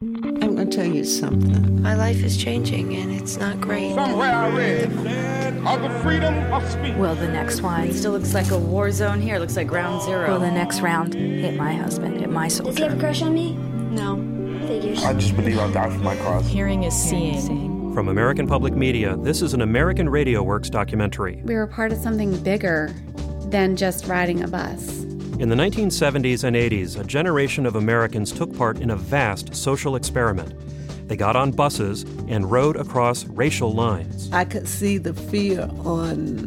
I'm going to tell you something. My life is changing and it's not great. Somewhere I read of the freedom of speech. Will the next one? It still looks like a war zone here. It looks like ground zero. Will the next round hit my husband, hit my soldier? Does he have a crush on me? No. Figures. I just believe I'll die for my cause. Hearing is seeing. From American Public Media, this is an American Radio Works documentary. We were part of something bigger than just riding a bus. In the 1970s and 80s, a generation of Americans took part in a vast social experiment. They got on buses and rode across racial lines. I could see the fear on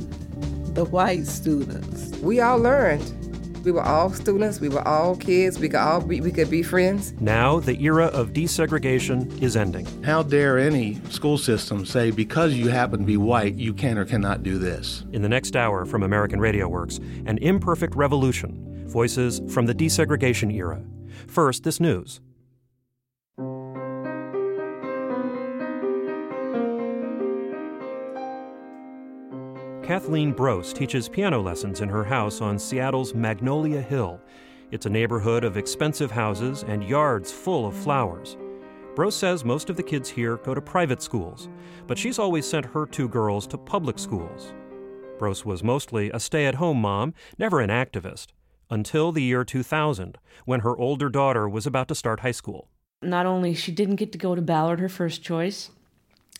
the white students. We all learned. We were all students, we were all kids, we could all be, we could be friends. Now, the era of desegregation is ending. How dare any school system say because you happen to be white, you can or cannot do this? In the next hour from American Radio Works, an imperfect revolution Voices from the desegregation era. First, this news. Kathleen Brose teaches piano lessons in her house on Seattle's Magnolia Hill. It's a neighborhood of expensive houses and yards full of flowers. Brose says most of the kids here go to private schools, but she's always sent her two girls to public schools. Brose was mostly a stay at home mom, never an activist until the year 2000, when her older daughter was about to start high school. Not only she didn't get to go to Ballard, her first choice,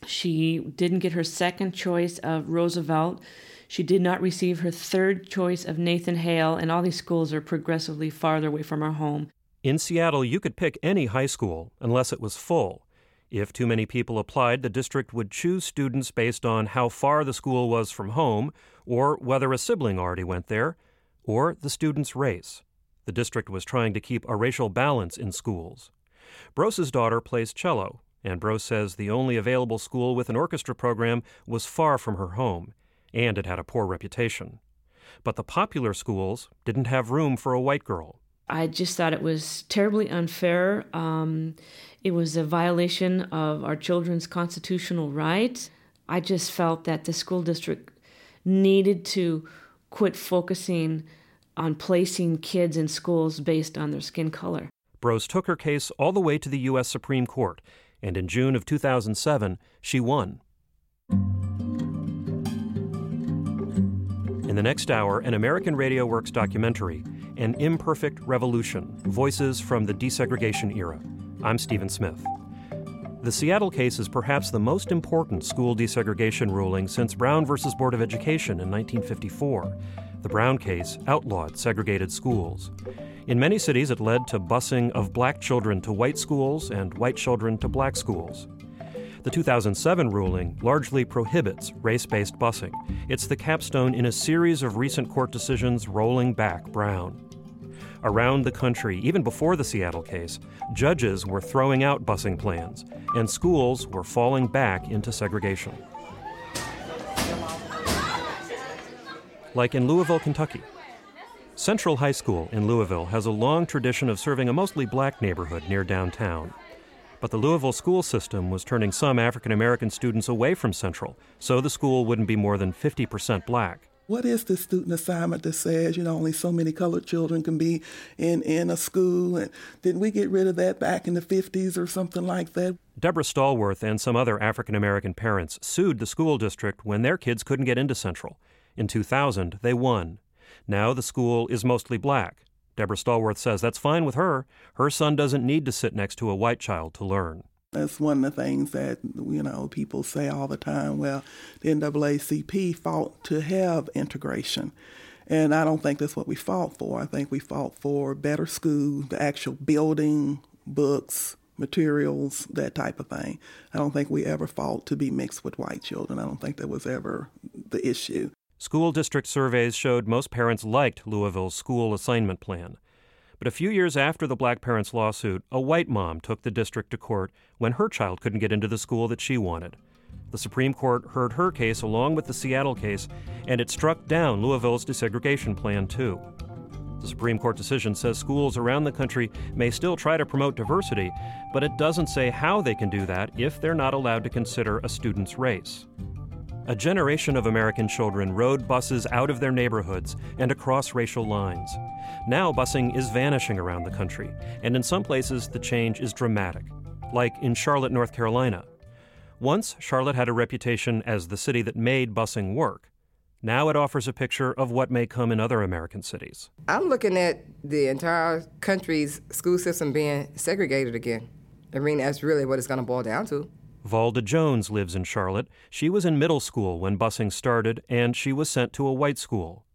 she didn't get her second choice of Roosevelt. She did not receive her third choice of Nathan Hale, and all these schools are progressively farther away from our home. In Seattle, you could pick any high school unless it was full. If too many people applied, the district would choose students based on how far the school was from home or whether a sibling already went there or the student's race. The district was trying to keep a racial balance in schools. Brose's daughter plays cello, and Brose says the only available school with an orchestra program was far from her home, and it had a poor reputation. But the popular schools didn't have room for a white girl. I just thought it was terribly unfair. Um, it was a violation of our children's constitutional rights. I just felt that the school district needed to quit focusing on placing kids in schools based on their skin color. Brose took her case all the way to the U.S. Supreme Court, and in June of 2007, she won. In the next hour, an American Radio Works documentary, An Imperfect Revolution Voices from the Desegregation Era. I'm Stephen Smith. The Seattle case is perhaps the most important school desegregation ruling since Brown v. Board of Education in 1954. The Brown case outlawed segregated schools. In many cities, it led to busing of black children to white schools and white children to black schools. The 2007 ruling largely prohibits race based busing. It's the capstone in a series of recent court decisions rolling back Brown. Around the country, even before the Seattle case, judges were throwing out busing plans, and schools were falling back into segregation. Like in Louisville, Kentucky. Central High School in Louisville has a long tradition of serving a mostly black neighborhood near downtown. But the Louisville school system was turning some African American students away from Central, so the school wouldn't be more than 50% black. What is the student assignment that says, you know, only so many colored children can be in, in a school? And didn't we get rid of that back in the 50s or something like that? Deborah Stallworth and some other African American parents sued the school district when their kids couldn't get into Central. In 2000, they won. Now the school is mostly black. Deborah Stallworth says that's fine with her. Her son doesn't need to sit next to a white child to learn. That's one of the things that, you know, people say all the time. Well, the NAACP fought to have integration. And I don't think that's what we fought for. I think we fought for better schools, the actual building, books, materials, that type of thing. I don't think we ever fought to be mixed with white children. I don't think that was ever the issue. School district surveys showed most parents liked Louisville's school assignment plan. But a few years after the black parents' lawsuit, a white mom took the district to court when her child couldn't get into the school that she wanted. The Supreme Court heard her case along with the Seattle case, and it struck down Louisville's desegregation plan, too. The Supreme Court decision says schools around the country may still try to promote diversity, but it doesn't say how they can do that if they're not allowed to consider a student's race. A generation of American children rode buses out of their neighborhoods and across racial lines. Now, busing is vanishing around the country, and in some places, the change is dramatic. like in Charlotte, North Carolina. Once, Charlotte had a reputation as the city that made busing work. Now it offers a picture of what may come in other American cities. I'm looking at the entire country's school system being segregated again. I mean, that's really what it's going to boil down to. Valda Jones lives in Charlotte. She was in middle school when busing started, and she was sent to a white school.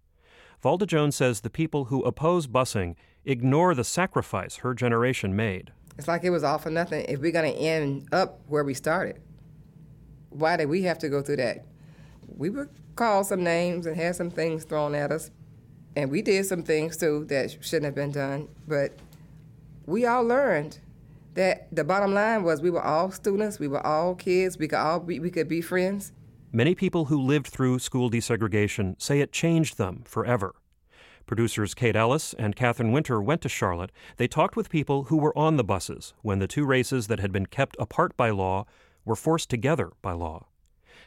Valda Jones says the people who oppose busing ignore the sacrifice her generation made. It's like it was all for nothing if we're going to end up where we started. Why did we have to go through that? We were called some names and had some things thrown at us, and we did some things too that shouldn't have been done, but we all learned that the bottom line was we were all students, we were all kids, we could all be, we could be friends. Many people who lived through school desegregation say it changed them forever. Producers Kate Ellis and Catherine Winter went to Charlotte. They talked with people who were on the buses when the two races that had been kept apart by law were forced together by law.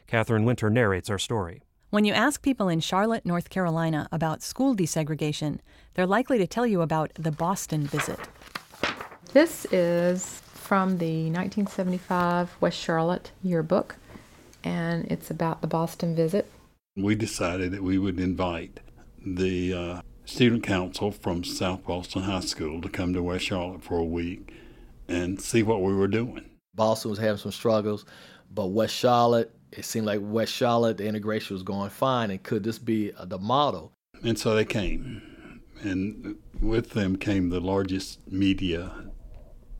Catherine Winter narrates our story. When you ask people in Charlotte, North Carolina about school desegregation, they're likely to tell you about the Boston visit. This is from the 1975 West Charlotte yearbook, and it's about the Boston visit. We decided that we would invite the uh, student council from South Boston High School to come to West Charlotte for a week and see what we were doing. Boston was having some struggles, but West Charlotte, it seemed like West Charlotte, the integration was going fine, and could this be the model? And so they came, and with them came the largest media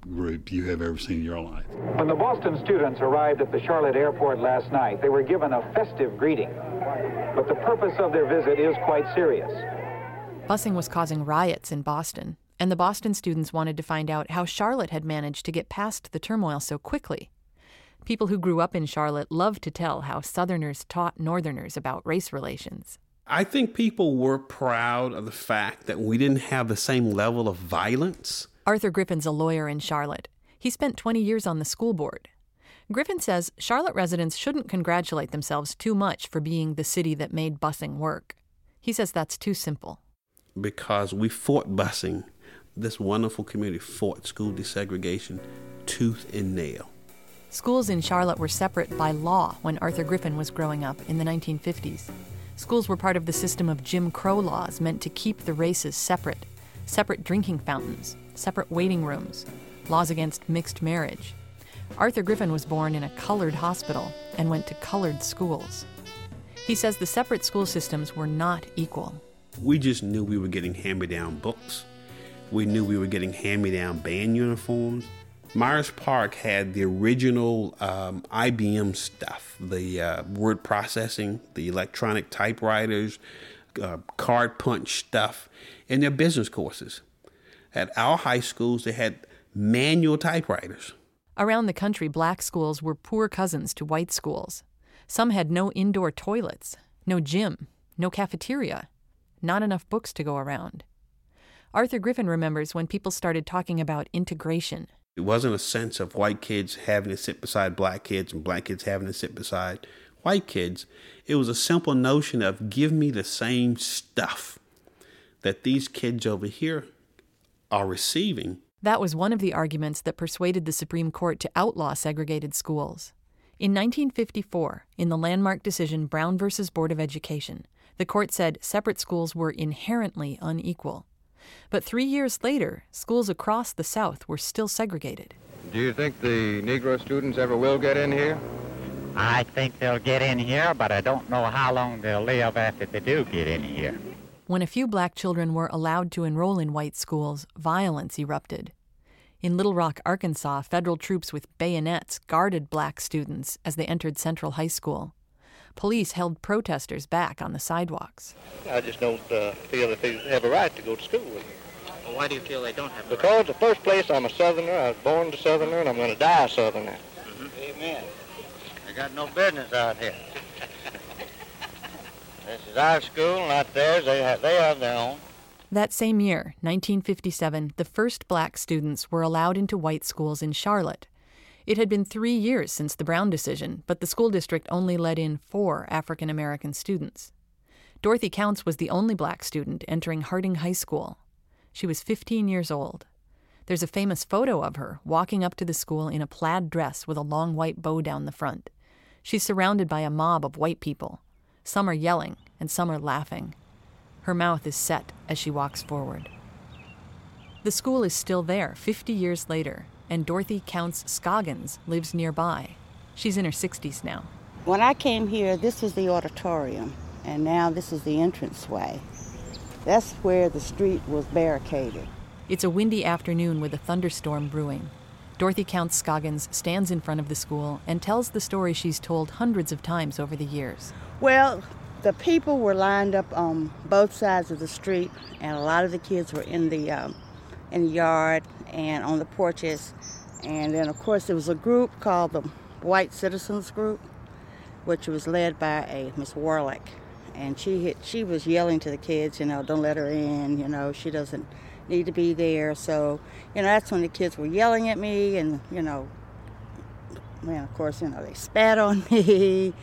group you have ever seen in your life. When the Boston students arrived at the Charlotte airport last night, they were given a festive greeting. But the purpose of their visit is quite serious. Busing was causing riots in Boston, and the Boston students wanted to find out how Charlotte had managed to get past the turmoil so quickly. People who grew up in Charlotte loved to tell how Southerners taught Northerners about race relations. I think people were proud of the fact that we didn't have the same level of violence. Arthur Griffin's a lawyer in Charlotte. He spent 20 years on the school board. Griffin says Charlotte residents shouldn't congratulate themselves too much for being the city that made busing work. He says that's too simple. Because we fought busing, this wonderful community fought school desegregation tooth and nail. Schools in Charlotte were separate by law when Arthur Griffin was growing up in the 1950s. Schools were part of the system of Jim Crow laws meant to keep the races separate separate drinking fountains, separate waiting rooms, laws against mixed marriage. Arthur Griffin was born in a colored hospital and went to colored schools. He says the separate school systems were not equal. We just knew we were getting hand me down books. We knew we were getting hand me down band uniforms. Myers Park had the original um, IBM stuff the uh, word processing, the electronic typewriters, uh, card punch stuff in their business courses. At our high schools, they had manual typewriters. Around the country, black schools were poor cousins to white schools. Some had no indoor toilets, no gym, no cafeteria, not enough books to go around. Arthur Griffin remembers when people started talking about integration. It wasn't a sense of white kids having to sit beside black kids and black kids having to sit beside white kids. It was a simple notion of give me the same stuff that these kids over here are receiving. That was one of the arguments that persuaded the Supreme Court to outlaw segregated schools. In 1954, in the landmark decision Brown v. Board of Education, the court said separate schools were inherently unequal. But three years later, schools across the South were still segregated. Do you think the Negro students ever will get in here? I think they'll get in here, but I don't know how long they'll live after they do get in here. When a few black children were allowed to enroll in white schools, violence erupted. In Little Rock, Arkansas, federal troops with bayonets guarded black students as they entered Central High School. Police held protesters back on the sidewalks. I just don't uh, feel that they have a right to go to school. with Well, why do you feel they don't have a Because, in the first place, I'm a Southerner. I was born a Southerner, and I'm going to die a Southerner. Mm-hmm. Amen. They got no business out here. This is our school, not theirs. They have, they have their own. That same year, 1957, the first black students were allowed into white schools in Charlotte. It had been three years since the Brown decision, but the school district only let in four African American students. Dorothy Counts was the only black student entering Harding High School. She was 15 years old. There's a famous photo of her walking up to the school in a plaid dress with a long white bow down the front. She's surrounded by a mob of white people. Some are yelling and some are laughing. Her mouth is set as she walks forward. The school is still there 50 years later, and Dorothy Counts Scoggins lives nearby. She's in her 60s now. When I came here, this was the auditorium, and now this is the entranceway. That's where the street was barricaded. It's a windy afternoon with a thunderstorm brewing. Dorothy Counts Scoggins stands in front of the school and tells the story she's told hundreds of times over the years. Well, the people were lined up on both sides of the street, and a lot of the kids were in the um, in the yard and on the porches. And then, of course, there was a group called the White Citizens Group, which was led by a Miss Warlick, and she hit, she was yelling to the kids, you know, don't let her in, you know, she doesn't need to be there. So, you know, that's when the kids were yelling at me, and you know, man, of course, you know, they spat on me,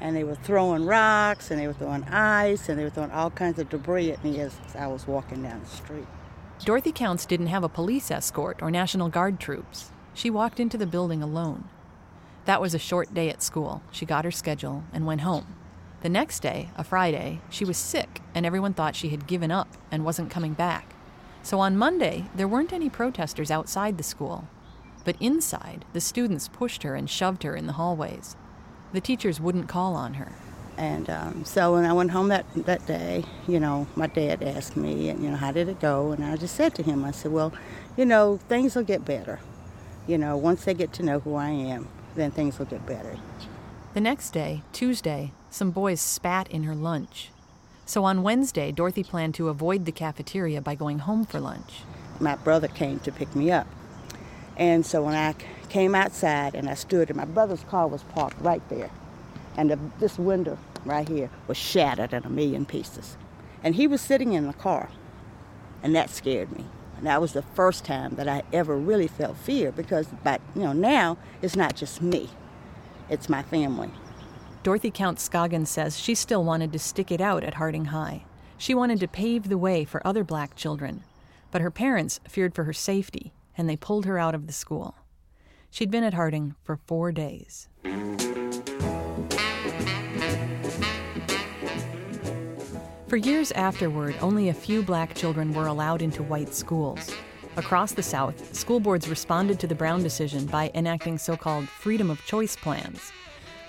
and they were throwing rocks, and they were throwing ice, and they were throwing all kinds of debris at me as I was walking down the street. Dorothy Counts didn't have a police escort or National Guard troops. She walked into the building alone. That was a short day at school. She got her schedule and went home. The next day, a Friday, she was sick, and everyone thought she had given up and wasn't coming back. So on Monday, there weren't any protesters outside the school. But inside, the students pushed her and shoved her in the hallways. The teachers wouldn't call on her. And um, so when I went home that, that day, you know, my dad asked me, and, you know, how did it go? And I just said to him, I said, well, you know, things will get better. You know, once they get to know who I am, then things will get better. The next day, Tuesday, some boys spat in her lunch. So on Wednesday, Dorothy planned to avoid the cafeteria by going home for lunch. My brother came to pick me up. And so when I came outside and I stood, and my brother's car was parked right there. And the, this window right here was shattered in a million pieces. And he was sitting in the car. And that scared me. And that was the first time that I ever really felt fear because, but you know, now it's not just me, it's my family. Dorothy Counts Scoggins says she still wanted to stick it out at Harding High. She wanted to pave the way for other black children, but her parents feared for her safety, and they pulled her out of the school. She'd been at Harding for four days. For years afterward, only a few black children were allowed into white schools. Across the South, school boards responded to the Brown decision by enacting so called freedom of choice plans.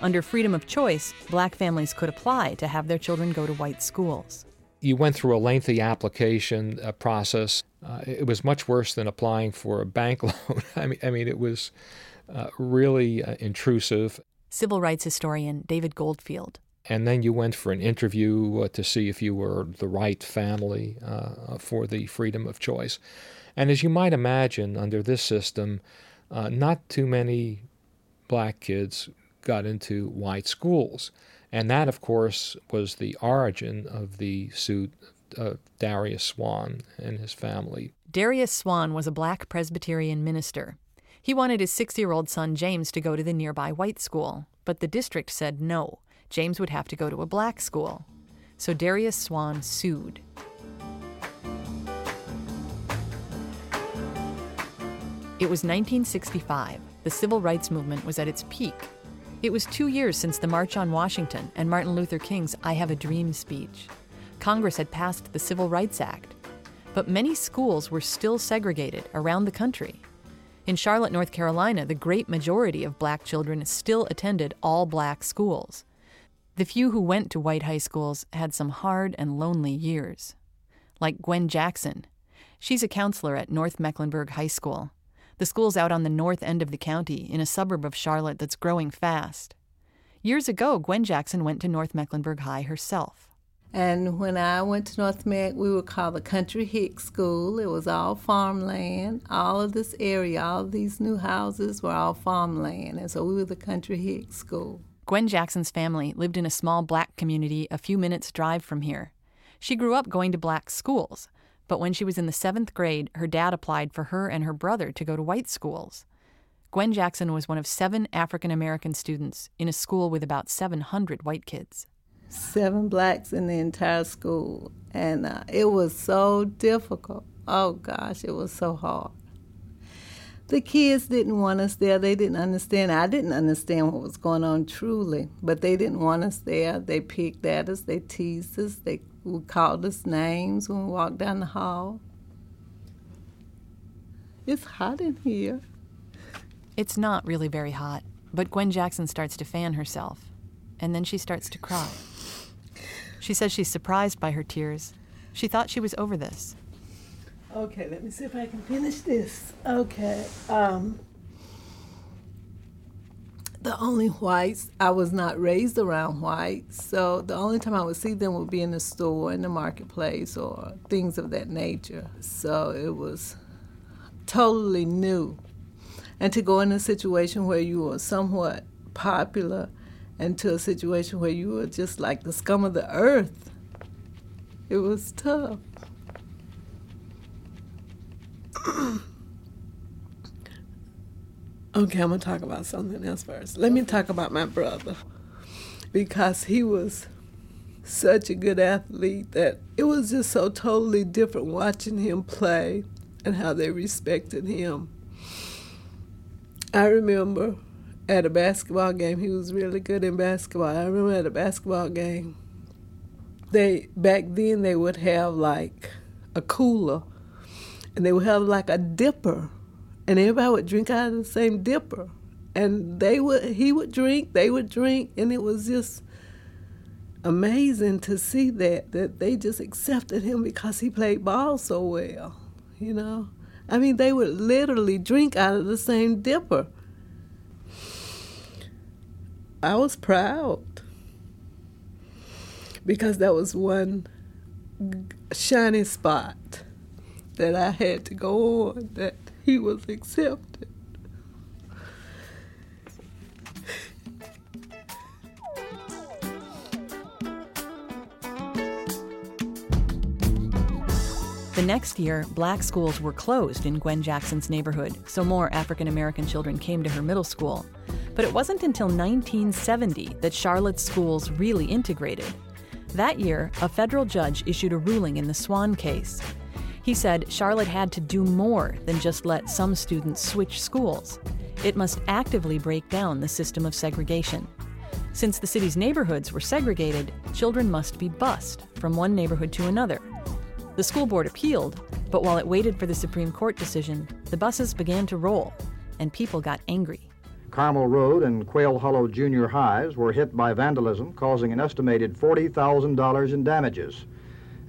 Under freedom of choice, black families could apply to have their children go to white schools. You went through a lengthy application uh, process. Uh, it was much worse than applying for a bank loan. I mean, I mean, it was uh, really uh, intrusive. Civil rights historian David Goldfield and then you went for an interview uh, to see if you were the right family uh, for the freedom of choice. And as you might imagine, under this system, uh, not too many black kids got into white schools. And that, of course, was the origin of the suit of Darius Swann and his family. Darius Swann was a black Presbyterian minister. He wanted his six year old son James to go to the nearby white school, but the district said no. James would have to go to a black school. So Darius Swann sued. It was 1965. The civil rights movement was at its peak. It was two years since the March on Washington and Martin Luther King's I Have a Dream speech. Congress had passed the Civil Rights Act. But many schools were still segregated around the country. In Charlotte, North Carolina, the great majority of black children still attended all black schools. The few who went to white high schools had some hard and lonely years. Like Gwen Jackson. She's a counselor at North Mecklenburg High School. The school's out on the north end of the county, in a suburb of Charlotte that's growing fast. Years ago, Gwen Jackson went to North Mecklenburg High herself. And when I went to North Meck, we were called the Country Hick School. It was all farmland. All of this area, all of these new houses were all farmland. And so we were the Country Hick School. Gwen Jackson's family lived in a small black community a few minutes' drive from here. She grew up going to black schools, but when she was in the seventh grade, her dad applied for her and her brother to go to white schools. Gwen Jackson was one of seven African American students in a school with about 700 white kids. Seven blacks in the entire school, and uh, it was so difficult. Oh gosh, it was so hard. the kids didn't want us there. They didn't understand. I didn't understand what was going on truly, but they didn't want us there. They picked at us. They teased us. They called us names when we walked down the hall. It's hot in here. It's not really very hot, but Gwen Jackson starts to fan herself, and then she starts to cry. She says she's surprised by her tears. She thought she was over this. Okay, let me see if I can finish this. Okay. Um, the only whites, I was not raised around whites, so the only time I would see them would be in the store, in the marketplace, or things of that nature. So it was totally new. And to go in a situation where you were somewhat popular into a situation where you were just like the scum of the earth, it was tough. okay, I'm gonna talk about something else first. Let me talk about my brother because he was such a good athlete that it was just so totally different watching him play and how they respected him. I remember at a basketball game, he was really good in basketball. I remember at a basketball game, they back then they would have like a cooler and they would have like a dipper, and everybody would drink out of the same dipper, and they would he would drink, they would drink, and it was just amazing to see that that they just accepted him because he played ball so well, you know. I mean, they would literally drink out of the same dipper. I was proud because that was one shiny spot that I had to go on, that he was accepted. The next year, black schools were closed in Gwen Jackson's neighborhood, so more African American children came to her middle school. But it wasn't until 1970 that Charlotte's schools really integrated. That year, a federal judge issued a ruling in the Swann case. He said Charlotte had to do more than just let some students switch schools. It must actively break down the system of segregation. Since the city's neighborhoods were segregated, children must be bused from one neighborhood to another. The school board appealed, but while it waited for the Supreme Court decision, the buses began to roll, and people got angry. Carmel Road and Quail Hollow Junior Highs were hit by vandalism, causing an estimated $40,000 in damages.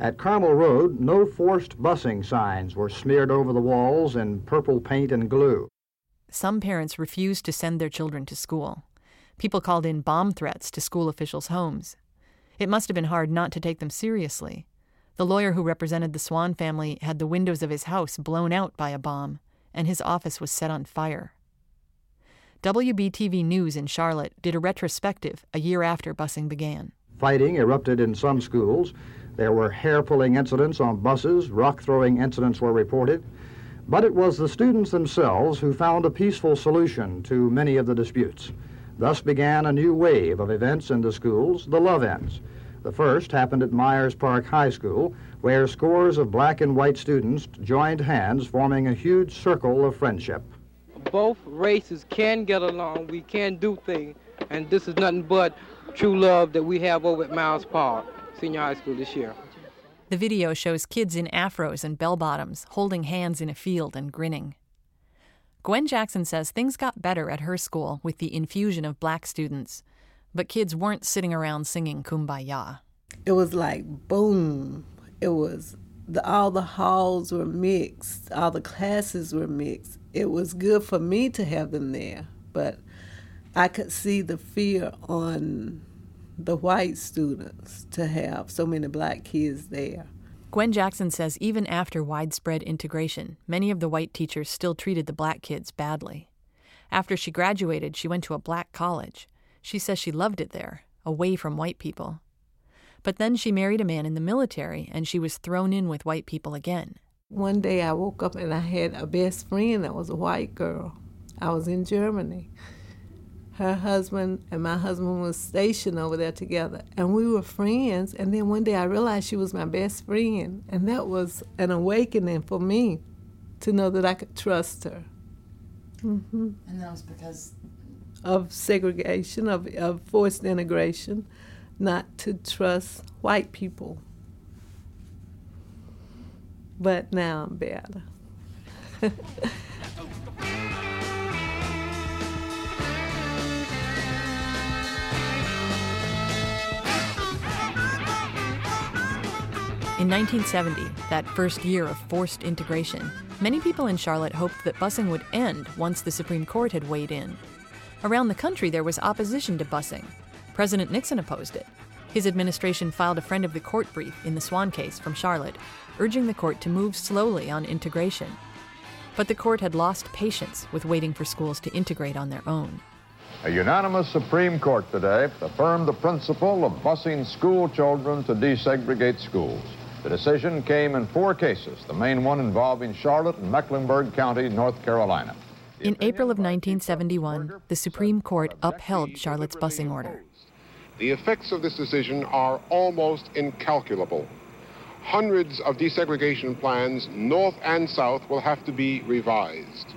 At Carmel Road, no forced busing signs were smeared over the walls in purple paint and glue. Some parents refused to send their children to school. People called in bomb threats to school officials' homes. It must have been hard not to take them seriously. The lawyer who represented the Swann family had the windows of his house blown out by a bomb, and his office was set on fire. WBTV News in Charlotte did a retrospective a year after busing began. Fighting erupted in some schools, there were hair pulling incidents on buses, rock throwing incidents were reported, but it was the students themselves who found a peaceful solution to many of the disputes. Thus began a new wave of events in the schools, the Love-ins. The first happened at Myers Park High School, where scores of black and white students joined hands, forming a huge circle of friendship. Both races can get along, we can do things, and this is nothing but true love that we have over at Myers Park senior high school this year. The video shows kids in afros and bell bottoms holding hands in a field and grinning. Gwen Jackson says things got better at her school with the infusion of black students, but kids weren't sitting around singing Kumbaya. It was like boom. It was the, all the halls were mixed, all the classes were mixed. It was good for me to have them there, but I could see the fear on the white students to have so many black kids there. Gwen Jackson says even after widespread integration, many of the white teachers still treated the black kids badly. After she graduated, she went to a black college. She says she loved it there, away from white people. But then she married a man in the military and she was thrown in with white people again. One day I woke up and I had a best friend that was a white girl. I was in Germany her husband and my husband was stationed over there together and we were friends and then one day i realized she was my best friend and that was an awakening for me to know that i could trust her Mm-hmm. And that was because of segregation, of, of forced integration, not to trust white people. But now I'm better. In 1970, that first year of forced integration, many people in Charlotte hoped that busing would end once the Supreme Court had weighed in. Around the country, there was opposition to busing. President Nixon opposed it. His administration filed a friend of the court brief in the Swann case from Charlotte, urging the court to move slowly on integration. But the court had lost patience with waiting for schools to integrate on their own. A unanimous Supreme Court today affirmed the principle of busing school children to desegregate schools. The decision came in four cases, the main one involving Charlotte and Mecklenburg County, North Carolina. In April of 1971, the Supreme Court upheld Charlotte's busing order. The effects of this decision are almost incalculable. Hundreds of desegregation plans, north and south, will have to be revised.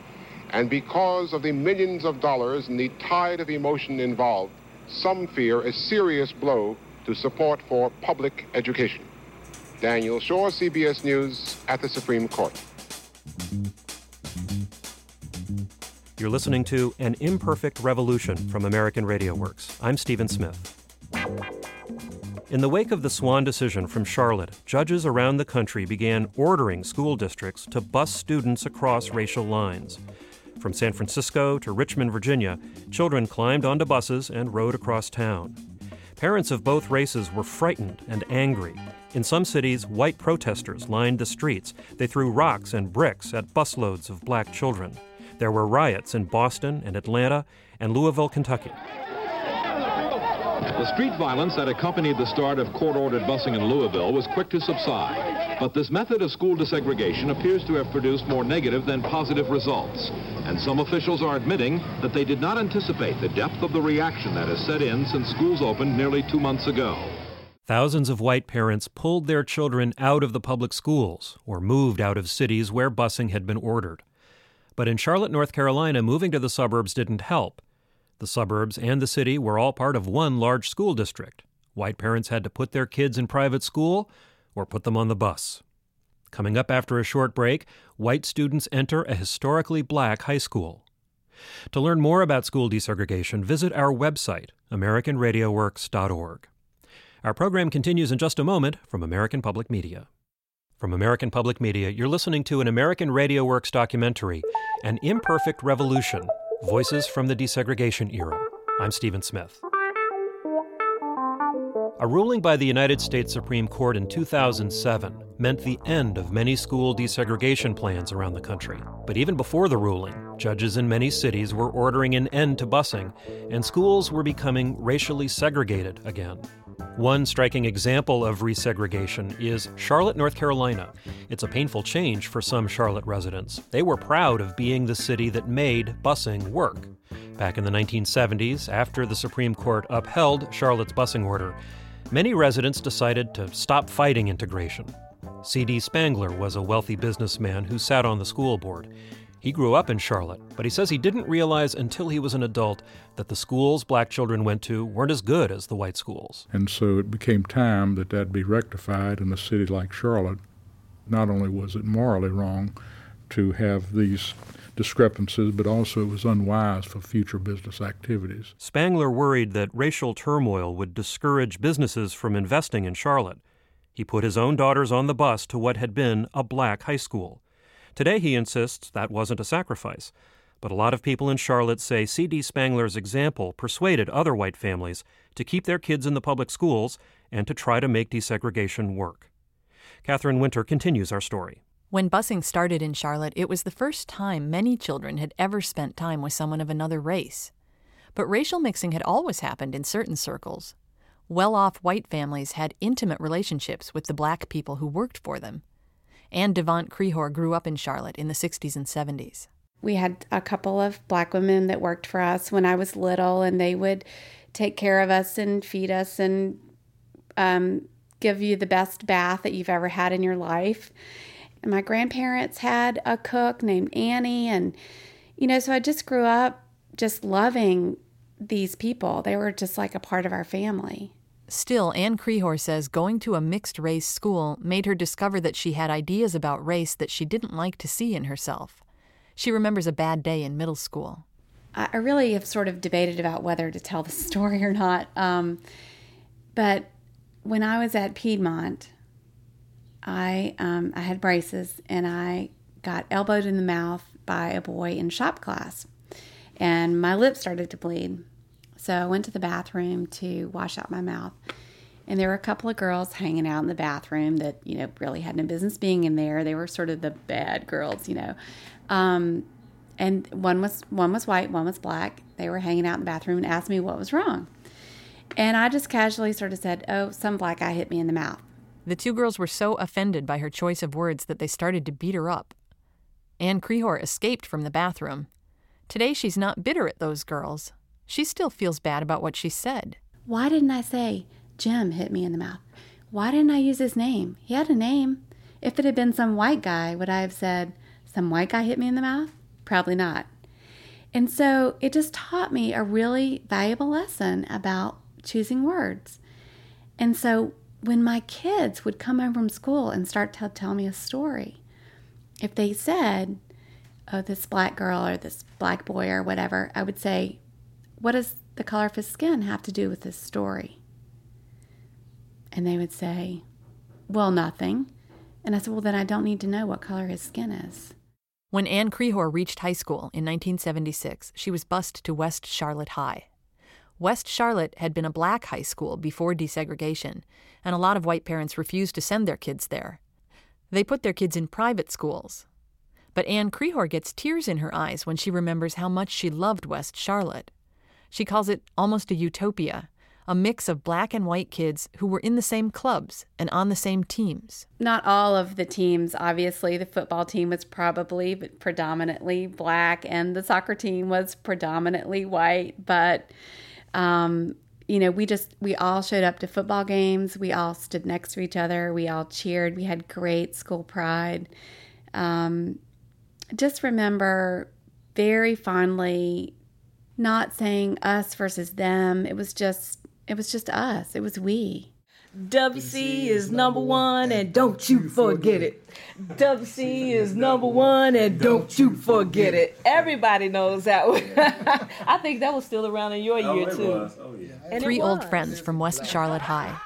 And because of the millions of dollars and the tide of emotion involved, some fear a serious blow to support for public education. Daniel Shaw, CBS News, at the Supreme Court. You're listening to An Imperfect Revolution from American Radio Works. I'm Stephen Smith. In the wake of the Swann decision from Charlotte, judges around the country began ordering school districts to bus students across racial lines. From San Francisco to Richmond, Virginia, children climbed onto buses and rode across town. Parents of both races were frightened and angry. In some cities, white protesters lined the streets. They threw rocks and bricks at busloads of black children. There were riots in Boston and Atlanta and Louisville, Kentucky. The street violence that accompanied the start of court-ordered busing in Louisville was quick to subside. But this method of school desegregation appears to have produced more negative than positive results. And some officials are admitting that they did not anticipate the depth of the reaction that has set in since schools opened nearly two months ago. Thousands of white parents pulled their children out of the public schools or moved out of cities where busing had been ordered. But in Charlotte, North Carolina, moving to the suburbs didn't help. The suburbs and the city were all part of one large school district. White parents had to put their kids in private school or put them on the bus. Coming up after a short break, white students enter a historically black high school. To learn more about school desegregation, visit our website, AmericanRadioWorks.org. Our program continues in just a moment from American Public Media. From American Public Media, you're listening to an American Radio Works documentary, An Imperfect Revolution Voices from the Desegregation Era. I'm Stephen Smith. A ruling by the United States Supreme Court in 2007 meant the end of many school desegregation plans around the country. But even before the ruling, judges in many cities were ordering an end to busing, and schools were becoming racially segregated again. One striking example of resegregation is Charlotte, North Carolina. It's a painful change for some Charlotte residents. They were proud of being the city that made busing work. Back in the 1970s, after the Supreme Court upheld Charlotte's busing order, many residents decided to stop fighting integration. C.D. Spangler was a wealthy businessman who sat on the school board. He grew up in Charlotte, but he says he didn't realize until he was an adult that the schools black children went to weren't as good as the white schools. And so it became time that that be rectified in a city like Charlotte. Not only was it morally wrong to have these discrepancies, but also it was unwise for future business activities. Spangler worried that racial turmoil would discourage businesses from investing in Charlotte. He put his own daughters on the bus to what had been a black high school. Today, he insists that wasn't a sacrifice. But a lot of people in Charlotte say C.D. Spangler's example persuaded other white families to keep their kids in the public schools and to try to make desegregation work. Catherine Winter continues our story. When busing started in Charlotte, it was the first time many children had ever spent time with someone of another race. But racial mixing had always happened in certain circles. Well off white families had intimate relationships with the black people who worked for them. Anne Devant Krehor grew up in Charlotte in the 60s and 70s. We had a couple of black women that worked for us when I was little, and they would take care of us and feed us and um, give you the best bath that you've ever had in your life. And my grandparents had a cook named Annie, and You know, so I just grew up just loving these people. They were just like a part of our family. Still, Anne Krehor says going to a mixed race school made her discover that she had ideas about race that she didn't like to see in herself. She remembers a bad day in middle school. I really have sort of debated about whether to tell the story or not. Um, but when I was at Piedmont, I um, I had braces and I got elbowed in the mouth by a boy in shop class, and my lip started to bleed. So I went to the bathroom to wash out my mouth, and there were a couple of girls hanging out in the bathroom that you know really had no business being in there. They were sort of the bad girls, you know. Um, and one was one was white, one was black. They were hanging out in the bathroom and asked me what was wrong. And I just casually sort of said, "Oh, some black guy hit me in the mouth." The two girls were so offended by her choice of words that they started to beat her up. Anne Krehor escaped from the bathroom. Today she's not bitter at those girls. She still feels bad about what she said. Why didn't I say Jim hit me in the mouth? Why didn't I use his name? He had a name. If it had been some white guy, would I have said, Some white guy hit me in the mouth? Probably not. And so it just taught me a really valuable lesson about choosing words. And so when my kids would come home from school and start to tell me a story, if they said, Oh, this black girl or this black boy or whatever, I would say, What does the color of his skin have to do with this story? And they would say, Well, nothing. And I said, Well, then I don't need to know what color his skin is. When Anne Krehor reached high school in 1976, she was bused to West Charlotte High. West Charlotte had been a black high school before desegregation, and a lot of white parents refused to send their kids there. They put their kids in private schools. But Anne Krehor gets tears in her eyes when she remembers how much she loved West Charlotte. She calls it almost a utopia, a mix of black and white kids who were in the same clubs and on the same teams. Not all of the teams, obviously. The football team was probably predominantly black, and the soccer team was predominantly white, but um, you know, we just, we all showed up to football games. We all stood next to each other. We all cheered. We had great school pride. Um, just remember very fondly not saying us versus them. It was just, it was just us. It was we. WC is number one, and don't you forget it. WC is number one, and don't you forget it. Everybody knows that one. I think that was still around in your oh, year, too. Oh. Three old friends from West Charlotte High.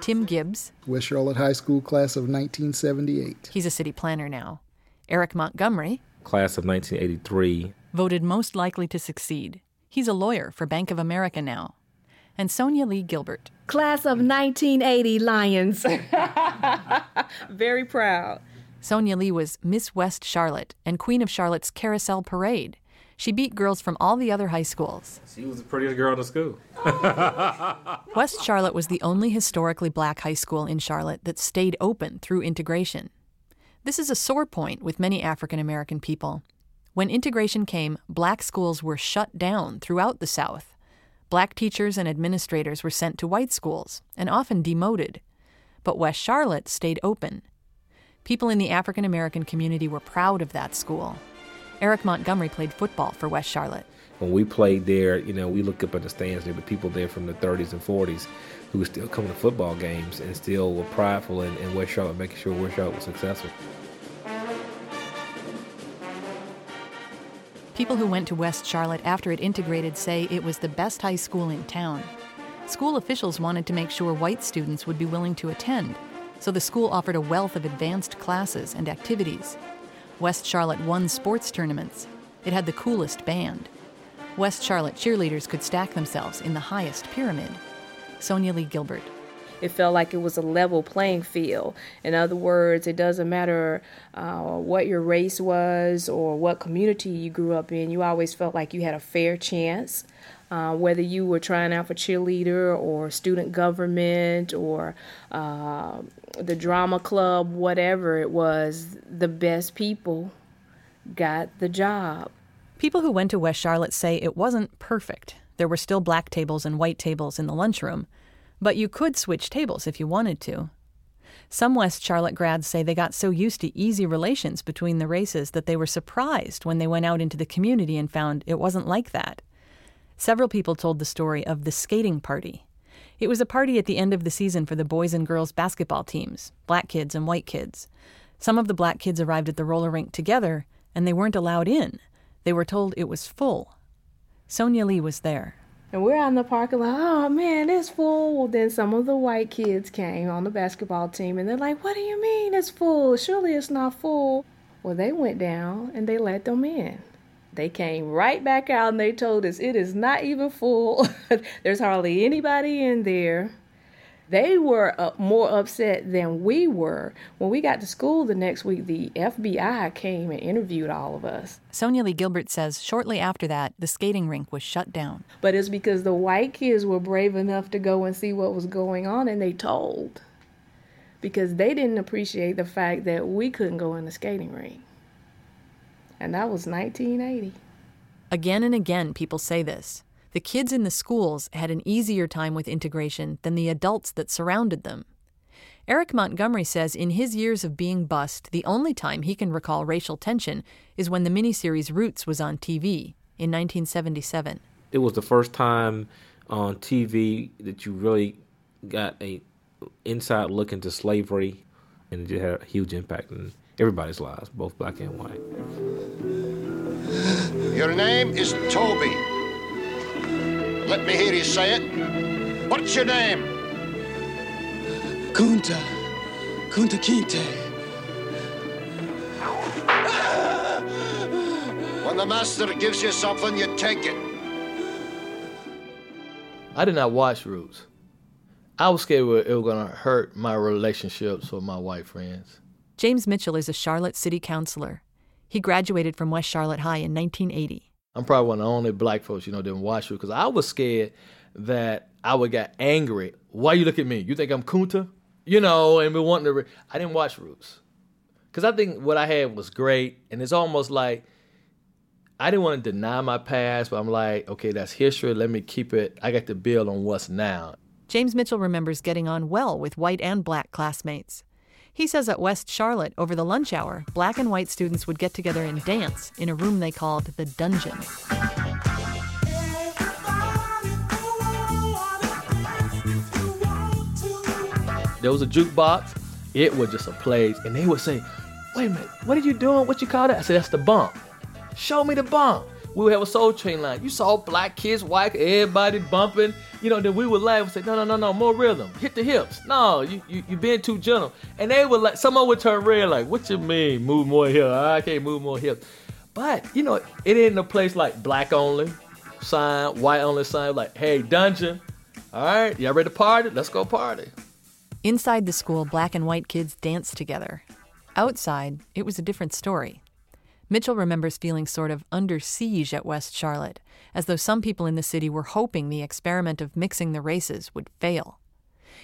Tim Gibbs. West Charlotte High School class of 1978. He's a city planner now. Eric Montgomery. Class of 1983. Voted most likely to succeed. He's a lawyer for Bank of America now and Sonia Lee Gilbert. Class of 1980 Lions. Very proud. Sonia Lee was Miss West Charlotte and Queen of Charlotte's Carousel Parade. She beat girls from all the other high schools. She was the prettiest girl in the school. West Charlotte was the only historically black high school in Charlotte that stayed open through integration. This is a sore point with many African American people. When integration came, black schools were shut down throughout the South. Black teachers and administrators were sent to white schools and often demoted. But West Charlotte stayed open. People in the African American community were proud of that school. Eric Montgomery played football for West Charlotte. When we played there, you know, we looked up at the stands, there were people there from the 30s and 40s who were still coming to football games and still were prideful in, in West Charlotte, making sure West Charlotte was successful. People who went to West Charlotte after it integrated say it was the best high school in town. School officials wanted to make sure white students would be willing to attend, so the school offered a wealth of advanced classes and activities. West Charlotte won sports tournaments. It had the coolest band. West Charlotte cheerleaders could stack themselves in the highest pyramid. Sonia Lee Gilbert. It felt like it was a level playing field. In other words, it doesn't matter uh, what your race was or what community you grew up in, you always felt like you had a fair chance. Uh, whether you were trying out for cheerleader or student government or uh, the drama club, whatever it was, the best people got the job. People who went to West Charlotte say it wasn't perfect. There were still black tables and white tables in the lunchroom, but you could switch tables if you wanted to. Some West Charlotte grads say they got so used to easy relations between the races that they were surprised when they went out into the community and found it wasn't like that. Several people told the story of the skating party. It was a party at the end of the season for the boys and girls basketball teams, black kids and white kids. Some of the black kids arrived at the roller rink together, and they weren't allowed in. They were told it was full. Sonia Lee was there. And we're out in the parking lot. Oh man, it's full. Well, then some of the white kids came on the basketball team, and they're like, "What do you mean it's full? Surely it's not full." Well, they went down and they let them in. They came right back out and they told us it is not even full. There's hardly anybody in there. They were uh, more upset than we were. When we got to school the next week, the FBI came and interviewed all of us. Sonia Lee Gilbert says shortly after that, the skating rink was shut down. But it's because the white kids were brave enough to go and see what was going on and they told. Because they didn't appreciate the fact that we couldn't go in the skating rink. And that was 1980. Again and again, people say this. The kids in the schools had an easier time with integration than the adults that surrounded them. Eric Montgomery says in his years of being bused, the only time he can recall racial tension is when the miniseries Roots was on TV in 1977. It was the first time on TV that you really got a inside look into slavery, and it had a huge impact on everybody's lives, both black and white. Your name is Toby. Let me hear you say it. What's your name? Kunta. Kunta Kinte. When the master gives you something, you take it. I did not watch Roots. I was scared it was going to hurt my relationships with my white friends. James Mitchell is a Charlotte City Councilor. He graduated from West Charlotte High in 1980. I'm probably one of the only black folks, you know, didn't watch Roots because I was scared that I would get angry. Why you look at me? You think I'm Kunta? You know, and we wanting to. Re- I didn't watch Roots because I think what I had was great, and it's almost like I didn't want to deny my past, but I'm like, okay, that's history. Let me keep it. I got to build on what's now. James Mitchell remembers getting on well with white and black classmates. He says at West Charlotte, over the lunch hour, black and white students would get together and dance in a room they called the dungeon. There was a jukebox. It was just a place, and they would say, "Wait a minute, what are you doing? What you call that?" I said, "That's the bump." Show me the bump. We would have a soul train line. You saw black kids, white, everybody bumping. You know, then we would laugh and say, no, no, no, no, more rhythm. Hit the hips. No, you you, you being too gentle. And they would like, someone would turn red like, what you mean, move more hips? I can't move more hips. But, you know, it ain't a place like black only sign, white only sign, like, hey, dungeon. All right, y'all ready to party? Let's go party. Inside the school, black and white kids danced together. Outside, it was a different story. Mitchell remembers feeling sort of under siege at West Charlotte, as though some people in the city were hoping the experiment of mixing the races would fail.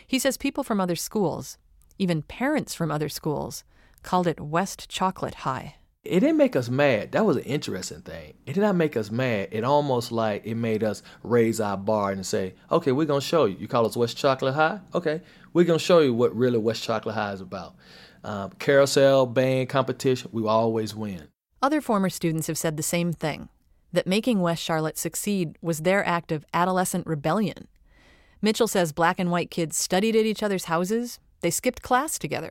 He says people from other schools, even parents from other schools, called it West Chocolate High. It didn't make us mad. That was an interesting thing. It did not make us mad. It almost like it made us raise our bar and say, okay, we're going to show you. You call us West Chocolate High? Okay, we're going to show you what really West Chocolate High is about. Um, carousel, band competition, we always win. Other former students have said the same thing that making West Charlotte succeed was their act of adolescent rebellion. Mitchell says black and white kids studied at each other's houses, they skipped class together.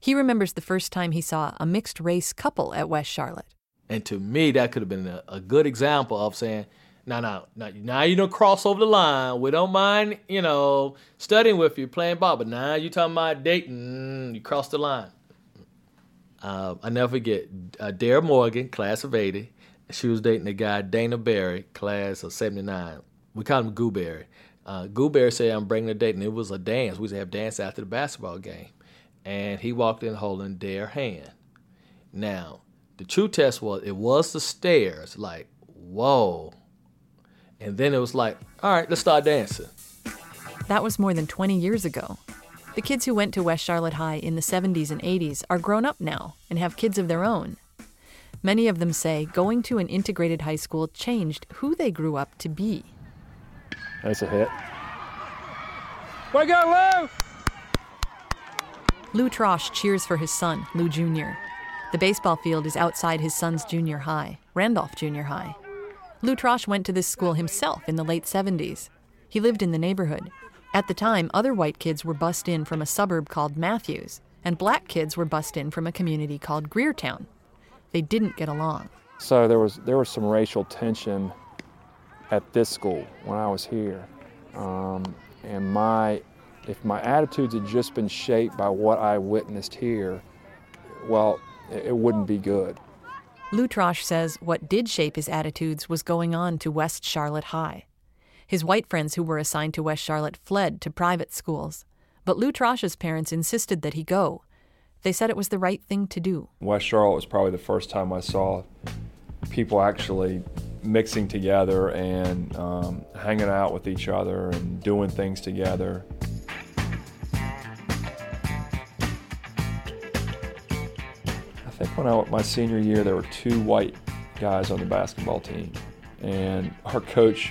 He remembers the first time he saw a mixed race couple at West Charlotte. And to me, that could have been a, a good example of saying, no, no, no, now you don't cross over the line. We don't mind, you know, studying with you, playing ball, but now you talking about dating, mm, you cross the line. Uh, I never forget uh, Dara Morgan, class of 80. She was dating a guy, Dana Berry, class of 79. We called him Gooberry. Uh, Gooberry said, I'm bringing a date, and it was a dance. We used to have dance after the basketball game. And he walked in holding Dara's hand. Now, the true test was, it was the stairs, like, whoa. And then it was like, all right, let's start dancing. That was more than 20 years ago. The kids who went to West Charlotte High in the 70s and 80s are grown up now and have kids of their own. Many of them say going to an integrated high school changed who they grew up to be. That's a hit. We go, Lou! Lou Trosch cheers for his son, Lou Jr. The baseball field is outside his son's junior high, Randolph Junior High. Lou Trosch went to this school himself in the late 70s. He lived in the neighborhood. At the time, other white kids were bussed in from a suburb called Matthews, and black kids were bussed in from a community called Greertown. They didn't get along. So there was there was some racial tension at this school when I was here, um, and my if my attitudes had just been shaped by what I witnessed here, well, it, it wouldn't be good. Lou Trosch says what did shape his attitudes was going on to West Charlotte High. His white friends who were assigned to West Charlotte fled to private schools, but Lou Trosch's parents insisted that he go. They said it was the right thing to do. West Charlotte was probably the first time I saw people actually mixing together and um, hanging out with each other and doing things together. I think when I was my senior year, there were two white guys on the basketball team, and our coach,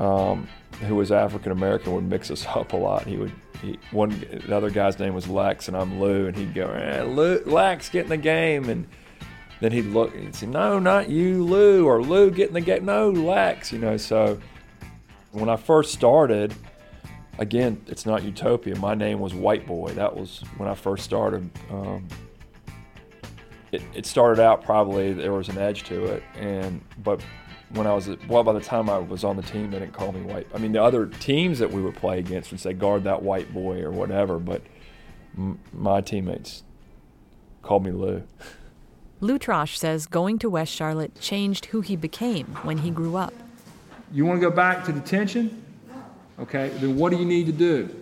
um, who was African American, would mix us up a lot. He would. He, one the other guy's name was Lex, and I'm Lou, and he'd go, eh, Lou, "Lex, get in the game," and then he'd look and say, "No, not you, Lou," or "Lou, get in the game." No, Lex, you know. So when I first started, again, it's not utopia. My name was White Boy. That was when I first started. Um, it, it started out probably there was an edge to it, and but when I was well, by the time I was on the team, they didn't call me white. I mean, the other teams that we would play against would say guard that white boy or whatever, but m- my teammates called me Lou. Lou Trosch says going to West Charlotte changed who he became when he grew up. You want to go back to detention? Okay, then what do you need to do?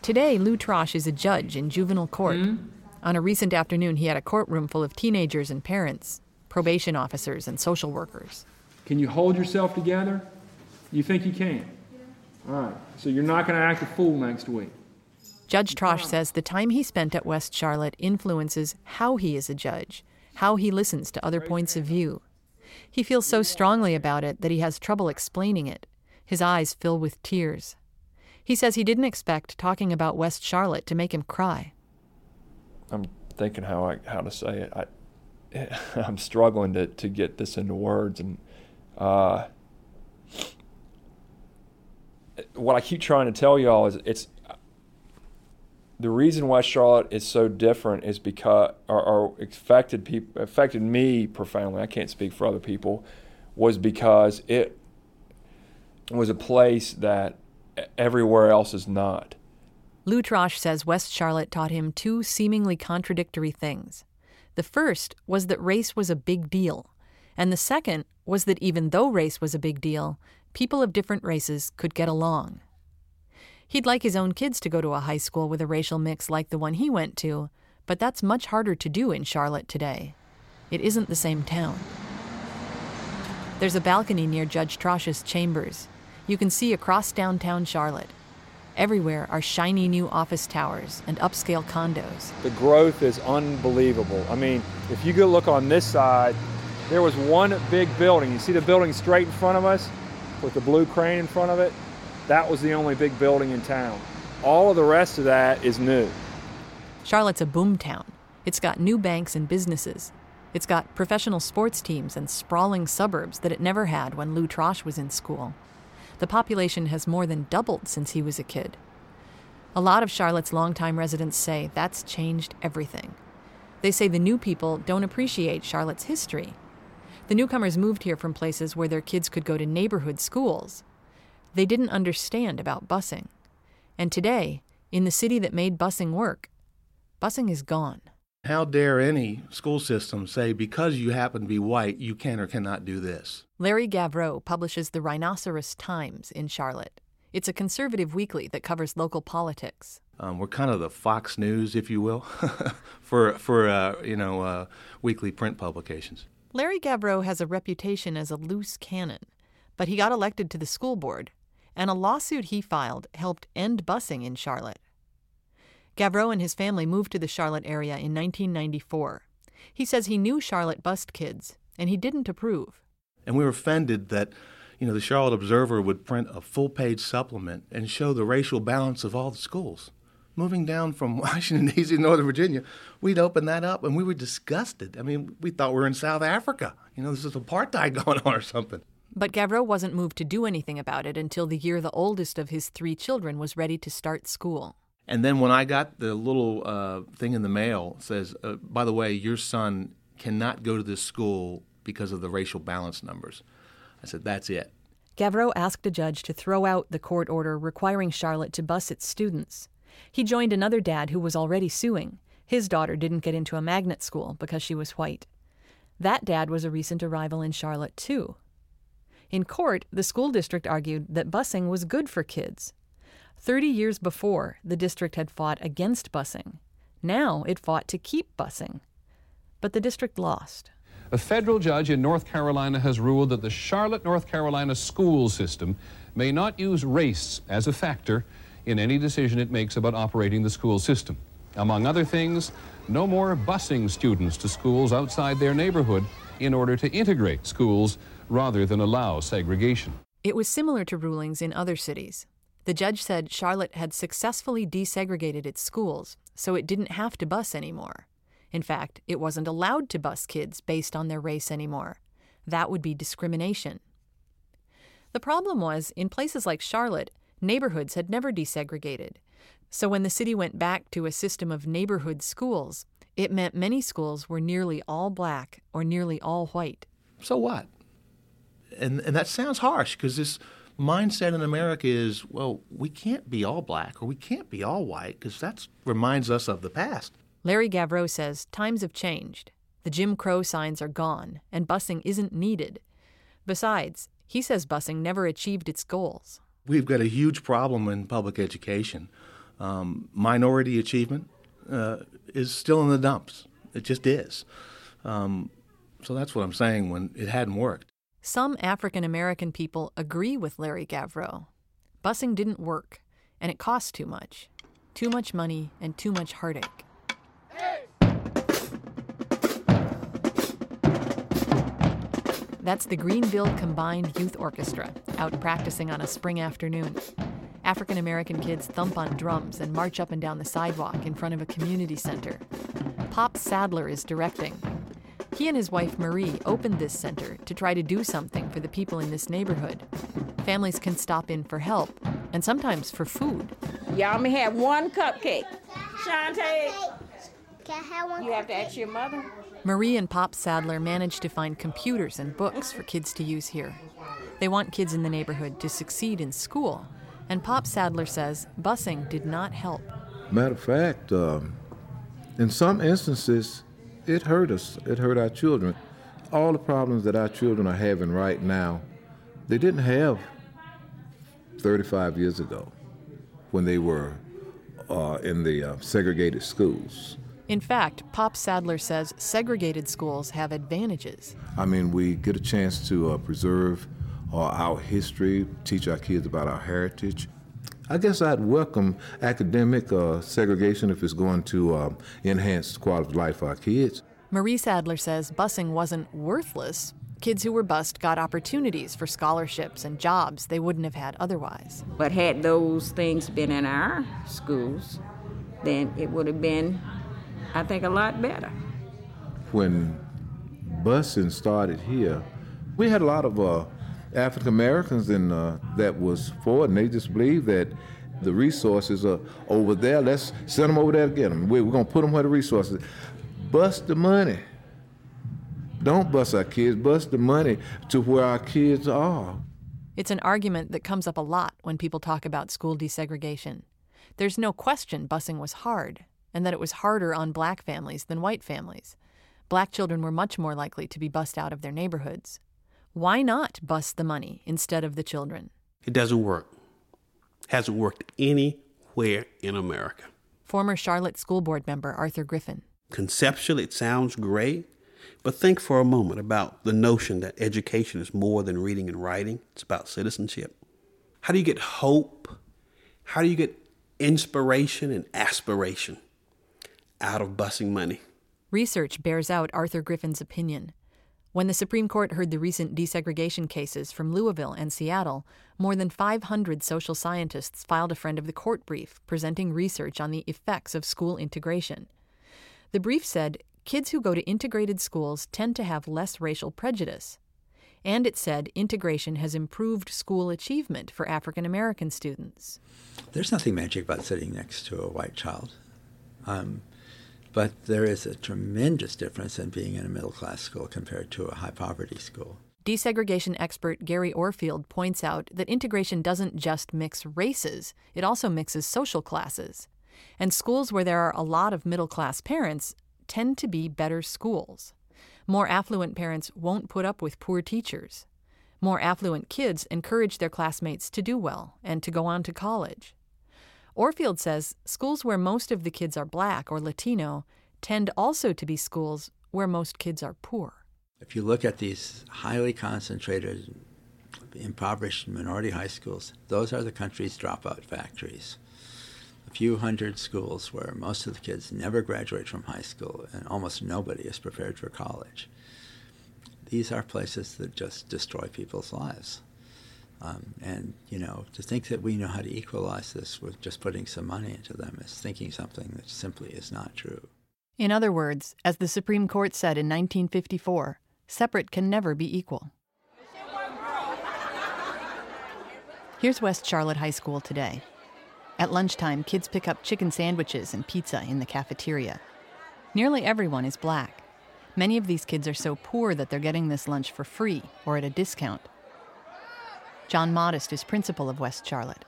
Today, Lou Trosch is a judge in juvenile court. Mm-hmm. On a recent afternoon, he had a courtroom full of teenagers and parents, probation officers, and social workers. Can you hold yourself together? You think you can? All right, so you're not going to act a fool next week. Judge Trosch says the time he spent at West Charlotte influences how he is a judge, how he listens to other points of view. He feels so strongly about it that he has trouble explaining it. His eyes fill with tears. He says he didn't expect talking about West Charlotte to make him cry. I'm thinking how I how to say it. I I'm struggling to to get this into words, and uh, what I keep trying to tell y'all is it's the reason why Charlotte is so different is because or, or affected people affected me profoundly. I can't speak for other people. Was because it was a place that everywhere else is not. Lou Trosch says West Charlotte taught him two seemingly contradictory things. The first was that race was a big deal, and the second was that even though race was a big deal, people of different races could get along. He'd like his own kids to go to a high school with a racial mix like the one he went to, but that's much harder to do in Charlotte today. It isn't the same town. There's a balcony near Judge Trosch's chambers. You can see across downtown Charlotte. Everywhere are shiny new office towers and upscale condos. The growth is unbelievable. I mean, if you go look on this side, there was one big building. You see the building straight in front of us with the blue crane in front of it? That was the only big building in town. All of the rest of that is new. Charlotte's a boom town. It's got new banks and businesses. It's got professional sports teams and sprawling suburbs that it never had when Lou Trosch was in school the population has more than doubled since he was a kid. A lot of Charlotte's longtime residents say that's changed everything. They say the new people don't appreciate Charlotte's history. The newcomers moved here from places where their kids could go to neighborhood schools. They didn't understand about busing. And today, in the city that made busing work, busing is gone. How dare any school system say because you happen to be white, you can or cannot do this? Larry Gauvreau publishes the Rhinoceros Times in Charlotte. It's a conservative weekly that covers local politics. Um, we're kind of the Fox News, if you will, for for uh, you know uh, weekly print publications. Larry Gauvreau has a reputation as a loose cannon, but he got elected to the school board, and a lawsuit he filed helped end busing in Charlotte. Gauvreau and his family moved to the Charlotte area in 1994. He says he knew Charlotte bust kids, and he didn't approve. And we were offended that, you know, the Charlotte Observer would print a full page supplement and show the racial balance of all the schools. moving down from Washington, D.C. to Northern Virginia, we'd open that up and we were disgusted. I mean, we thought we were in South Africa. You know, this is apartheid going on or something. But Gauvreau wasn't moved to do anything about it until the year the oldest of his three children was ready to start school. And then when I got the little uh, thing in the mail says, uh, by the way, your son cannot go to this school because of the racial balance numbers. I said, that's it. Gauvreau asked a judge to throw out the court order requiring Charlotte to bus its students. He joined another dad who was already suing. His daughter didn't get into a magnet school because she was white. That dad was a recent arrival in Charlotte, too. In court, the school district argued that busing was good for kids. Thirty years before, the district had fought against busing. Now it fought to keep busing. But the district lost. A federal judge in North Carolina has ruled that the Charlotte, North Carolina school system may not use race as a factor in any decision it makes about operating the school system. Among other things, no more busing students to schools outside their neighborhood in order to integrate schools rather than allow segregation. It was similar to rulings in other cities. The judge said Charlotte had successfully desegregated its schools, so it didn't have to bus anymore. In fact, it wasn't allowed to bus kids based on their race anymore. That would be discrimination. The problem was, in places like Charlotte, neighborhoods had never desegregated. So when the city went back to a system of neighborhood schools, it meant many schools were nearly all black or nearly all white. So what? And, and that sounds harsh because this mindset in America is, well, we can't be all black or we can't be all white because that reminds us of the past. Larry Gauvreau says times have changed. The Jim Crow signs are gone, and busing isn't needed. Besides, he says busing never achieved its goals. We've got a huge problem in public education. Um, minority achievement uh, is still in the dumps. It just is. Um, so that's what I'm saying when it hadn't worked. Some African American people agree with Larry Gauvreau. Busing didn't work, and it cost too much. Too much money and too much heartache. That's the Greenville Combined Youth Orchestra, out practicing on a spring afternoon. African American kids thump on drums and march up and down the sidewalk in front of a community center. Pop Sadler is directing. He and his wife Marie opened this center to try to do something for the people in this neighborhood. Families can stop in for help and sometimes for food. Y'all may have one cupcake. Shantae, Can I have one? you have to ask your mother. Marie and Pop Sadler managed to find computers and books for kids to use here. They want kids in the neighborhood to succeed in school, and Pop Sadler says busing did not help. Matter of fact, um, in some instances, it hurt us. It hurt our children. All the problems that our children are having right now, they didn't have 35 years ago when they were uh, in the uh, segregated schools. In fact, Pop Sadler says segregated schools have advantages. I mean, we get a chance to uh, preserve uh, our history, teach our kids about our heritage. I guess I'd welcome academic uh, segregation if it's going to uh, enhance the quality of life for our kids. Marie Sadler says busing wasn't worthless. Kids who were bused got opportunities for scholarships and jobs they wouldn't have had otherwise. But had those things been in our schools, then it would have been, I think, a lot better. When busing started here, we had a lot of uh, African Americans in uh, that was for it, and they just believed that the resources are over there. Let's send them over there to get them. We're going to put them where the resources. Bust the money. Don't bust our kids. Bust the money to where our kids are. It's an argument that comes up a lot when people talk about school desegregation. There's no question busing was hard, and that it was harder on black families than white families. Black children were much more likely to be bussed out of their neighborhoods. Why not bust the money instead of the children? It doesn't work. Hasn't worked anywhere in America. Former Charlotte School Board member Arthur Griffin. Conceptually, it sounds great, but think for a moment about the notion that education is more than reading and writing, it's about citizenship. How do you get hope? How do you get inspiration and aspiration out of busing money? Research bears out Arthur Griffin's opinion. When the Supreme Court heard the recent desegregation cases from Louisville and Seattle, more than 500 social scientists filed a friend of the court brief presenting research on the effects of school integration. The brief said kids who go to integrated schools tend to have less racial prejudice. And it said integration has improved school achievement for African American students. There's nothing magic about sitting next to a white child. Um, but there is a tremendous difference in being in a middle class school compared to a high poverty school. Desegregation expert Gary Orfield points out that integration doesn't just mix races, it also mixes social classes. And schools where there are a lot of middle class parents tend to be better schools. More affluent parents won't put up with poor teachers. More affluent kids encourage their classmates to do well and to go on to college. Orfield says schools where most of the kids are black or Latino tend also to be schools where most kids are poor. If you look at these highly concentrated, impoverished minority high schools, those are the country's dropout factories. A few hundred schools where most of the kids never graduate from high school and almost nobody is prepared for college. These are places that just destroy people's lives. Um, and, you know, to think that we know how to equalize this with just putting some money into them is thinking something that simply is not true. In other words, as the Supreme Court said in 1954, separate can never be equal. Here's West Charlotte High School today. At lunchtime, kids pick up chicken sandwiches and pizza in the cafeteria. Nearly everyone is black. Many of these kids are so poor that they're getting this lunch for free or at a discount. John Modest is principal of West Charlotte.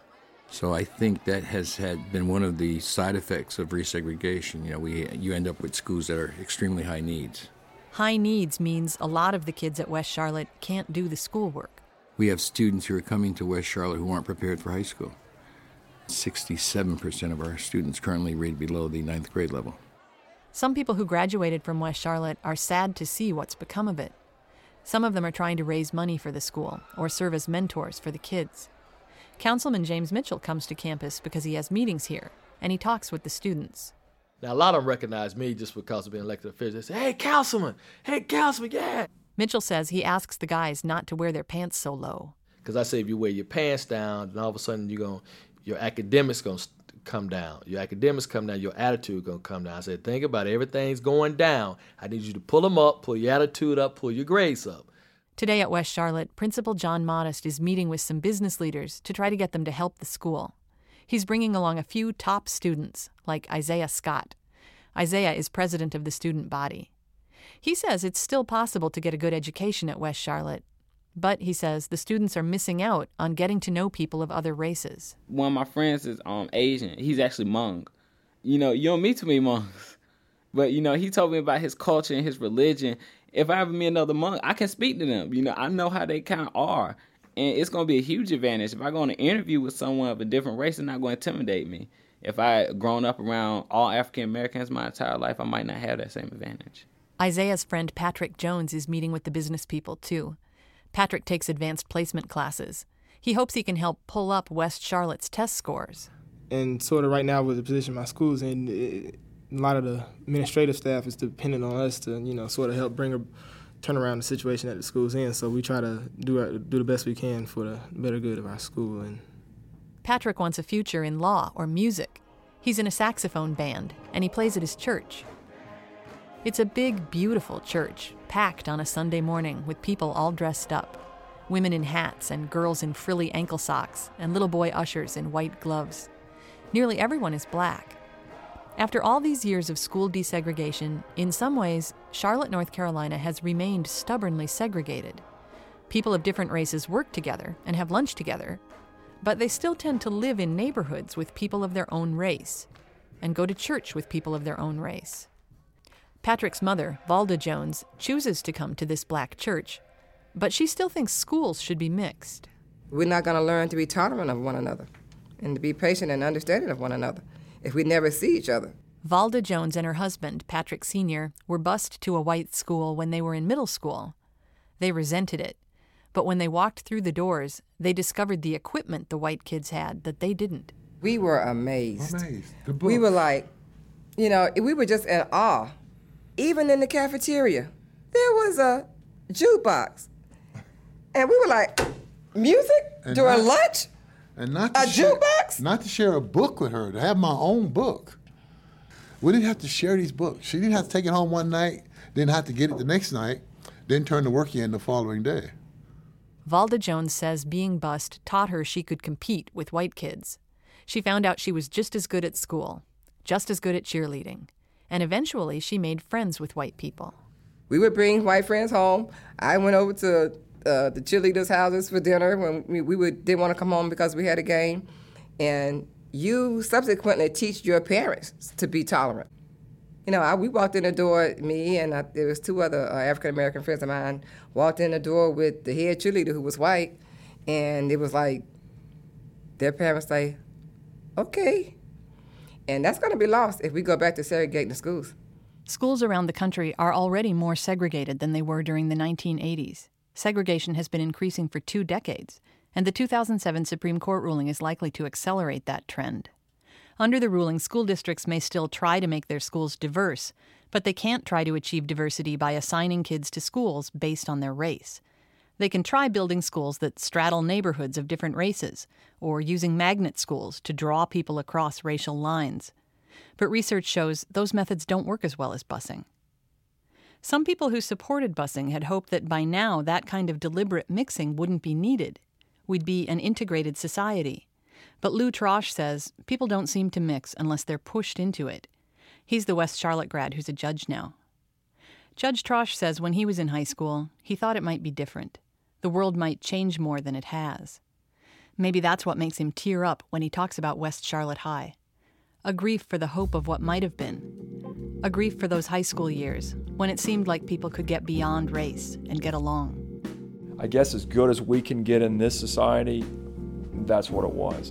So I think that has had been one of the side effects of resegregation. You know, we you end up with schools that are extremely high needs. High needs means a lot of the kids at West Charlotte can't do the schoolwork. We have students who are coming to West Charlotte who aren't prepared for high school. 67% of our students currently read below the ninth grade level. Some people who graduated from West Charlotte are sad to see what's become of it. Some of them are trying to raise money for the school or serve as mentors for the kids. Councilman James Mitchell comes to campus because he has meetings here and he talks with the students. Now, a lot of them recognize me just because of being elected official. They say, hey, councilman, hey, councilman, yeah. Mitchell says he asks the guys not to wear their pants so low. Because I say if you wear your pants down, then all of a sudden you're going, your academics going to come down. Your academics come down, your attitude to come down. I said, think about it. Everything's going down. I need you to pull them up, pull your attitude up, pull your grades up. Today at West Charlotte, Principal John Modest is meeting with some business leaders to try to get them to help the school. He's bringing along a few top students, like Isaiah Scott. Isaiah is president of the student body. He says it's still possible to get a good education at West Charlotte, but he says the students are missing out on getting to know people of other races. One of my friends is um Asian. He's actually Hmong. You know, you don't meet too many Hmongs. But you know, he told me about his culture and his religion. If I ever meet another Hmong, I can speak to them. You know, I know how they kind of are. And it's going to be a huge advantage. If I go on an interview with someone of a different race, it's not going to intimidate me. If I grown up around all African Americans my entire life, I might not have that same advantage. Isaiah's friend Patrick Jones is meeting with the business people too. Patrick takes advanced placement classes. He hopes he can help pull up West Charlotte's test scores. And sort of right now, with the position my school's in, it, a lot of the administrative staff is dependent on us to, you know, sort of help bring a turn around the situation that the school's in. So we try to do our, do the best we can for the better good of our school. And Patrick wants a future in law or music. He's in a saxophone band, and he plays at his church. It's a big, beautiful church, packed on a Sunday morning with people all dressed up women in hats and girls in frilly ankle socks, and little boy ushers in white gloves. Nearly everyone is black. After all these years of school desegregation, in some ways, Charlotte, North Carolina has remained stubbornly segregated. People of different races work together and have lunch together, but they still tend to live in neighborhoods with people of their own race and go to church with people of their own race. Patrick's mother, Valda Jones, chooses to come to this black church, but she still thinks schools should be mixed. We're not going to learn to be tolerant of one another and to be patient and understanding of one another if we never see each other. Valda Jones and her husband, Patrick Sr., were bused to a white school when they were in middle school. They resented it, but when they walked through the doors, they discovered the equipment the white kids had that they didn't. We were amazed. Amazed. The We were like, you know, we were just in awe. Even in the cafeteria, there was a jukebox. And we were like, music And during not- lunch? And not to A share, jukebox? Not to share a book with her, to have my own book. We didn't have to share these books. She didn't have to take it home one night, didn't have to get it the next night, then turn the work in the following day. Valda Jones says being bused taught her she could compete with white kids. She found out she was just as good at school, just as good at cheerleading, and eventually she made friends with white people. We would bring white friends home. I went over to uh, the cheerleaders' houses for dinner when we, we would, didn't want to come home because we had a game. And you subsequently teach your parents to be tolerant. You know, I, we walked in the door, me and I, there was two other uh, African American friends of mine, walked in the door with the head cheerleader who was white, and it was like, their parents say, okay. And that's going to be lost if we go back to segregating the schools. Schools around the country are already more segregated than they were during the 1980s. Segregation has been increasing for two decades, and the 2007 Supreme Court ruling is likely to accelerate that trend. Under the ruling, school districts may still try to make their schools diverse, but they can't try to achieve diversity by assigning kids to schools based on their race. They can try building schools that straddle neighborhoods of different races, or using magnet schools to draw people across racial lines. But research shows those methods don't work as well as busing. Some people who supported busing had hoped that by now that kind of deliberate mixing wouldn't be needed. We'd be an integrated society. But Lou Trosch says people don't seem to mix unless they're pushed into it. He's the West Charlotte grad who's a judge now. Judge Trosch says when he was in high school, he thought it might be different. The world might change more than it has. Maybe that's what makes him tear up when he talks about West Charlotte High. A grief for the hope of what might have been. A grief for those high school years when it seemed like people could get beyond race and get along. I guess as good as we can get in this society, that's what it was.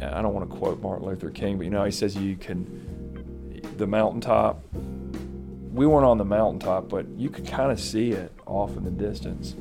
And I don't want to quote Martin Luther King, but you know, he says you can, the mountaintop, we weren't on the mountaintop, but you could kind of see it off in the distance.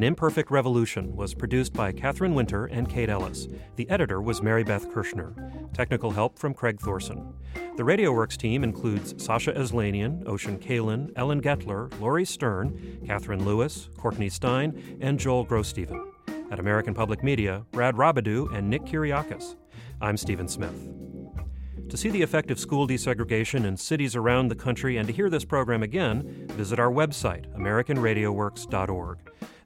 An Imperfect Revolution was produced by Catherine Winter and Kate Ellis. The editor was Mary Beth Kirchner. Technical help from Craig Thorson. The RadioWorks team includes Sasha Aslanian, Ochen Kaylan, Ellen Guettler, Laurie Stern, Catherine Lewis, Courtney Stein, and Joel Grossteven. At American Public Media, Brad Robidoux and Nick Kiriakis. I'm Stephen Smith. To see the effect of school desegregation in cities around the country and to hear this program again, visit our website, AmericanRadioWorks.org.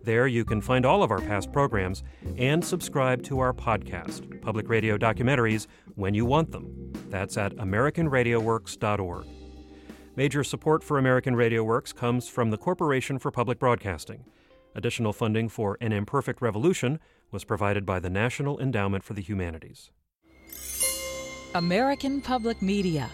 There you can find all of our past programs and subscribe to our podcast, Public Radio Documentaries, when you want them. That's at AmericanRadioWorks.org. Major support for American Radio Works comes from the Corporation for Public Broadcasting. Additional funding for An Imperfect Revolution was provided by the National Endowment for the Humanities. American Public Media